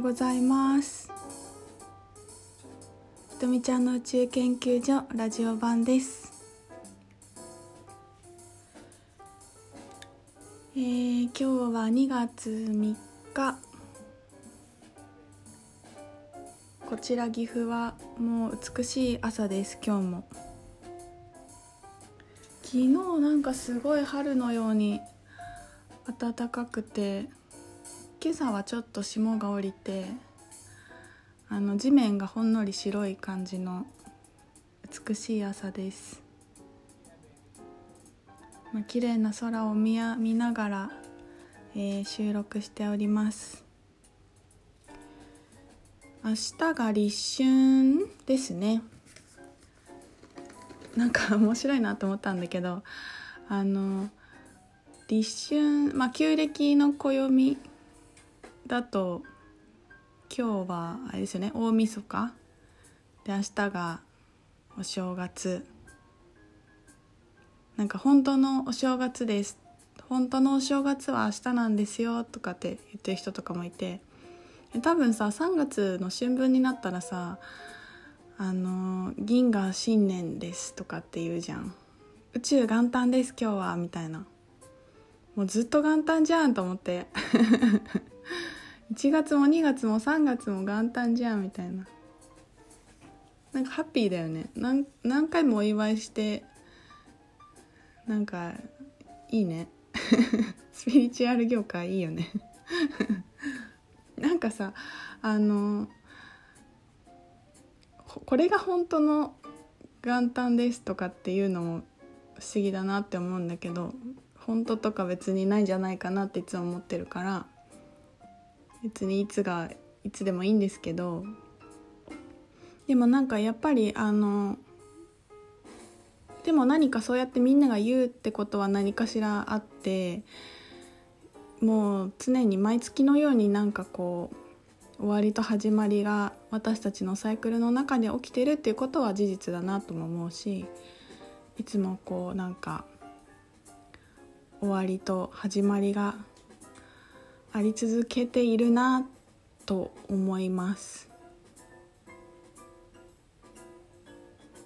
うございます。ひとみちゃんの宇宙研究所ラジオ版です。えー、今日は2月3日。こちら岐阜はもう美しい朝です今日も。昨日なんかすごい春のように暖かくて今朝はちょっと霜が降りてあの地面がほんのり白い感じの美しい朝です、まあ、綺麗な空を見や見ながら、えー、収録しております。明日が立春ですね。なんか面白いなと思ったんだけどあの立春まあ旧暦の暦だと今日はあれですよね大晦日で明日がお正月。なんか本当のお正月です。本当のお正月は明日なんですよとかって言ってる人とかもいて。多分さ3月の春分になったらさあの銀河新年ですとかって言うじゃん。宇宙元旦です今日はみたいな。もうずっと元旦じゃんと思って。1月も2月も3月も元旦じゃんみたいな。なんかハッピーだよね。何何回もお祝いしてなんかいいね。スピリチュアル業界いいよね。なんかさあのこれが本当の元旦ですとかっていうのも不思議だなって思うんだけど本当とか別にないんじゃないかなっていつも思ってるから。別にいつがいつでもいいんですけどでもなんかやっぱりあのでも何かそうやってみんなが言うってことは何かしらあってもう常に毎月のようになんかこう終わりと始まりが私たちのサイクルの中で起きてるっていうことは事実だなとも思うしいつもこうなんか終わりと始まりがあり続けているなと思います。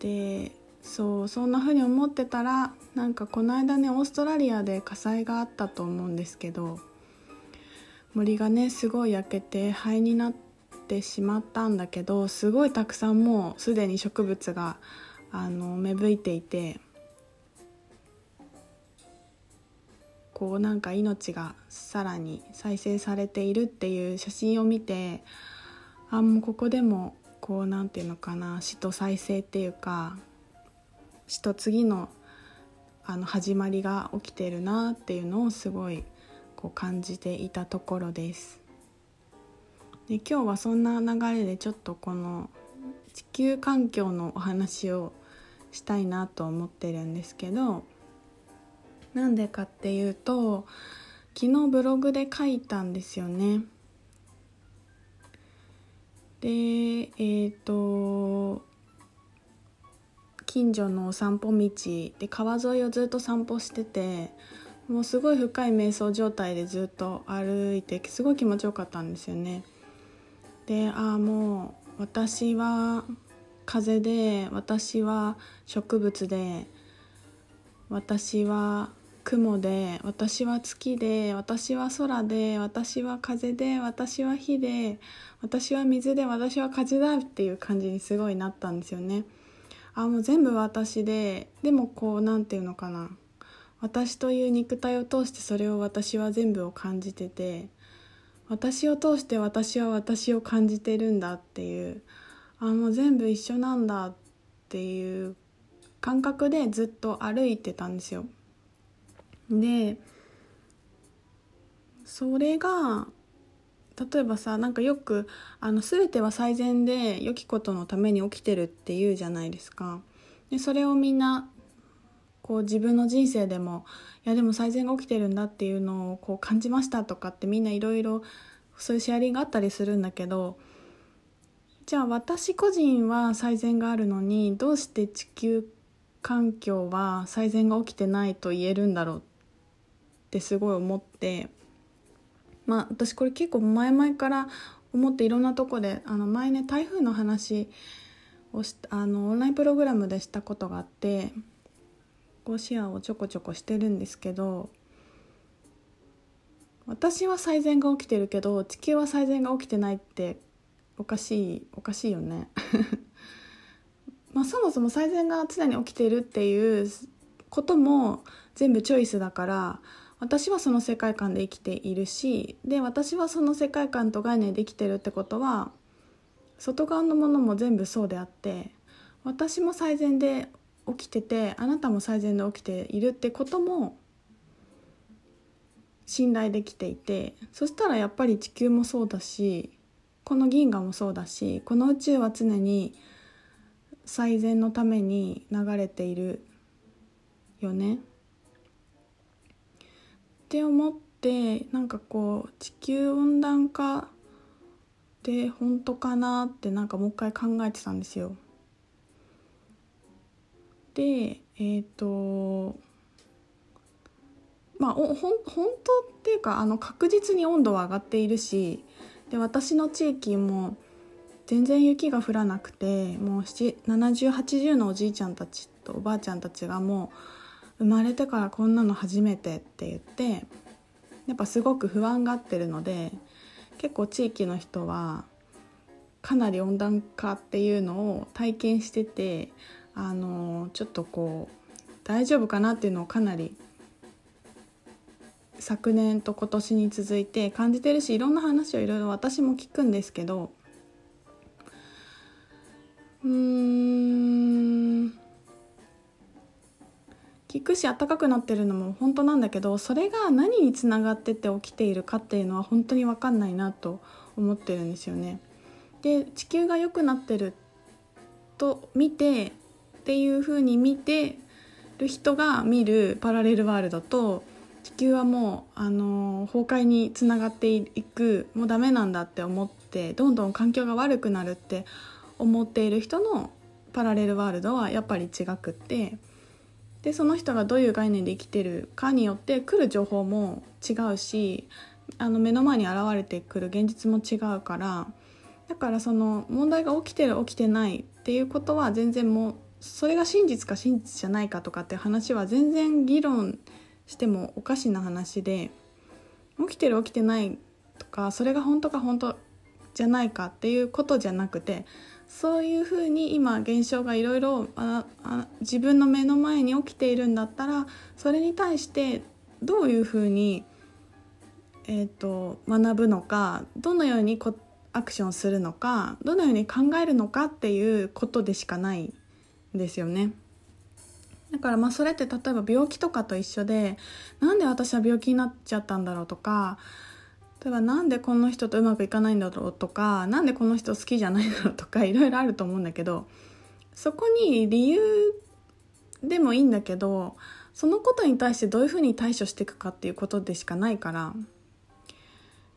でそうそんな風に思ってたらなんかこの間ねオーストラリアで火災があったと思うんですけど森がねすごい焼けて灰になってしまったんだけどすごいたくさんもうすでに植物があの芽吹いていてこうなんか命がさらに再生されているっていう写真を見てあもうここでもこうなんていうのかな死と再生っていうか死と次のあの始まりが起きてるなっていうのをすごいこう感じていたところです。で今日はそんな流れでちょっとこの地球環境のお話をしたいなと思ってるんですけどなんでかっていうと昨日ブログで書いたんですよね。でえっ、ー、と近所のお散歩道で川沿いをずっと散歩しててもうすごい深い瞑想状態でずっと歩いてすごい気持ちよかったんですよね。でああもう私は風で私は植物で私は雲で私は月で私は空で私は風で私は火で私は水で私は風だっていう感じにすごいなったんですよね。あもう全部私ででもこう何て言うのかな私という肉体を通してそれを私は全部を感じてて私を通して私は私を感じてるんだっていうあもう全部一緒なんだっていう感覚でずっと歩いてたんですよ。でそれが例えばさなんかよくあの全ては最善で良きことのために起きてるって言うじゃないですか。でそれをみんなこう自分の人生でもいやでも最善が起きてるんだっていうのをこう感じましたとかってみんないろいろそういうシェアリングがあったりするんだけどじゃあ私個人は最善があるのにどうして地球環境は最善が起きてないと言えるんだろうっってすごい思ってまあ私これ結構前々から思っていろんなとこであの前ね台風の話をしあのオンラインプログラムでしたことがあってこうシェアをちょこちょこしてるんですけど私は最善が起きてるけど地球は最善が起きてないっておかしいおかしいよね。まあそもそも最善が常に起きてるっていうことも全部チョイスだから私はその世界観で生きているしで私はその世界観と概念で生きてるってことは外側のものも全部そうであって私も最善で起きててあなたも最善で起きているってことも信頼できていてそしたらやっぱり地球もそうだしこの銀河もそうだしこの宇宙は常に最善のために流れているよね。って思ってなんかこう地球温暖化って本当かなってなんかもう一回考えてたんですよ。でえっ、ー、とまあほん本当っていうかあの確実に温度は上がっているしで私の地域も全然雪が降らなくてもう7080のおじいちゃんたちとおばあちゃんたちがもう生まれてからこんなの初めてって言ってやっぱすごく不安がってるので結構地域の人はかなり温暖化っていうのを体験しててあのちょっとこう大丈夫かなっていうのをかなり昨年と今年に続いて感じてるしいろんな話をいろいろ私も聞くんですけどうーん聞くし暖かくなってるのも本当なんだけどそれが何につながってて起きているかっていうのは本当に分かんないなと思ってるんですよね。で地球が良くなってると見てっていうふうに見てる人が見るパラレルワールドと地球はもうあの崩壊につながっていくもうダメなんだって思ってどんどん環境が悪くなるって思っている人のパラレルワールドはやっぱり違くってでその人がどういう概念で生きてるかによって来る情報も違うしあの目の前に現れてくる現実も違うからだからその問題が起きてる起きてないっていうことは全然もうそれが真実か真実じゃないかとかって話は全然議論してもおかしな話で起きてる起きてないとかそれが本当か本当じゃないかっていうことじゃなくてそういうふうに今現象がいろいろ自分の目の前に起きているんだったらそれに対してどういうふうに、えーと、学ぶのかどのようにこアクションするのかどのように考えるのかっていうことでしかないんですよね。だからまあそれって例えば病気とかと一緒でなんで私は病気になっちゃったんだろうとか例えばなんでこの人とうまくいかないんだろうとかなんでこの人好きじゃないんだろうとかいろいろあると思うんだけどそこに理由でもいいんだけどそのことに対してどういうふうに対処していくかっていうことでしかないから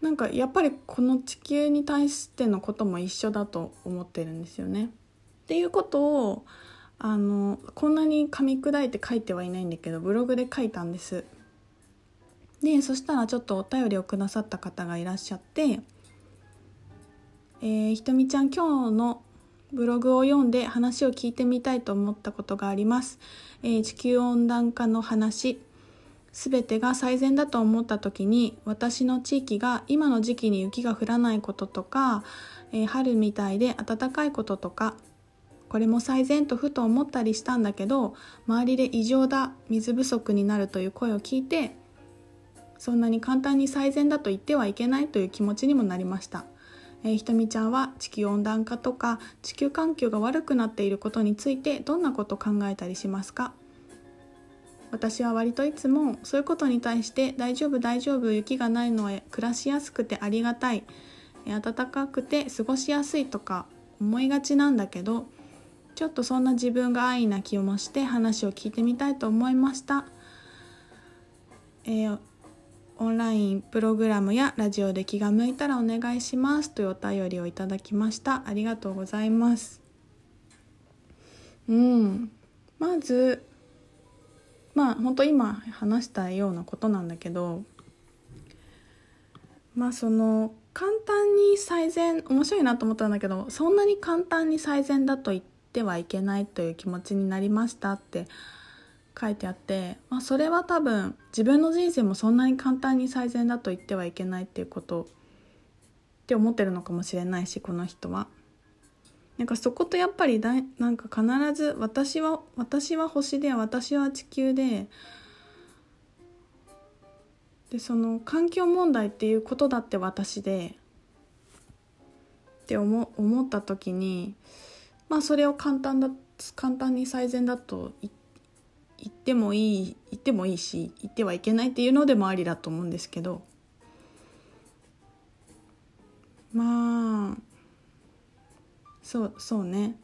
なんかやっぱりこの地球に対してのことも一緒だと思ってるんですよね。っていうことをあのこんなに噛み砕いて書いてはいないんだけどブログで書いたんですでそしたらちょっとお便りをくださった方がいらっしゃって「えー、ひとみちゃん今日のブログを読んで話を聞いてみたいと思ったことがあります」えー、地球温暖化の話全てが最善だと思った時に私の地域が今の時期に雪が降らないこととか、えー、春みたいで暖かいこととかこれも最善とふと思ったりしたんだけど周りで異常だ水不足になるという声を聞いてそんなに簡単に最善だと言ってはいけないという気持ちにもなりました、えー、ひとみちゃんは地球温暖化とか地球環境が悪くなっていることについてどんなことを考えたりしますか？私は割といつもそういうことに対して大丈夫大丈夫雪がないのは暮らしやすくてありがたい暖かくて過ごしやすいとか思いがちなんだけどちょっとそんな自分が安易な気もして話を聞いてみたいと思いました、えー、オンラインプログラムやラジオで気が向いたらお願いしますというお便りをいただきました。ありがとうございます。うん。まずまあ本当今話したようなことなんだけどまあその簡単に最善面白いなと思ったんだけどそんなに簡単に最善だと言ってはいけないという気持ちになりましたって書いてあって、まあ、それは多分自分の人生もそんなに簡単に最善だと言ってはいけないっていうことって思ってるのかもしれないしこの人は。なんかそことやっぱりだなんか必ず私は私は星で私は地球ででその環境問題っていうことだって私でって思思った時にまあそれを簡単だ簡単に最善だと言って行ってもいい言ってもいいし言ってはいけないっていうのでもありだと思うんですけどまあそうそうね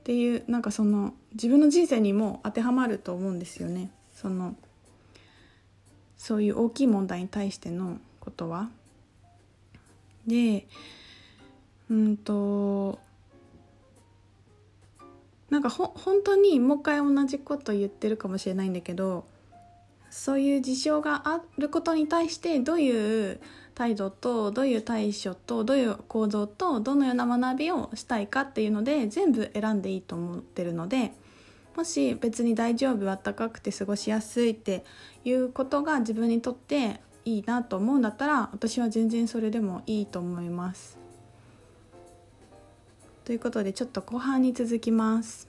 っていうなんかその自分の人生にも当てはまると思うんですよね。そのそういう大きい問題に対してのことは。でうんとなんかほ本当にもう一回同じこと言ってるかもしれないんだけどそういう事象があることに対してどういう態度とどういう対処とどういう行動とどのような学びをしたいかっていうので全部選んでいいと思ってるのでもし別に大丈夫あったかくて過ごしやすいっていうことが自分にとっていいなと思うんだったら私は全然それでもいいと思います。ということでちょっと後半に続きます。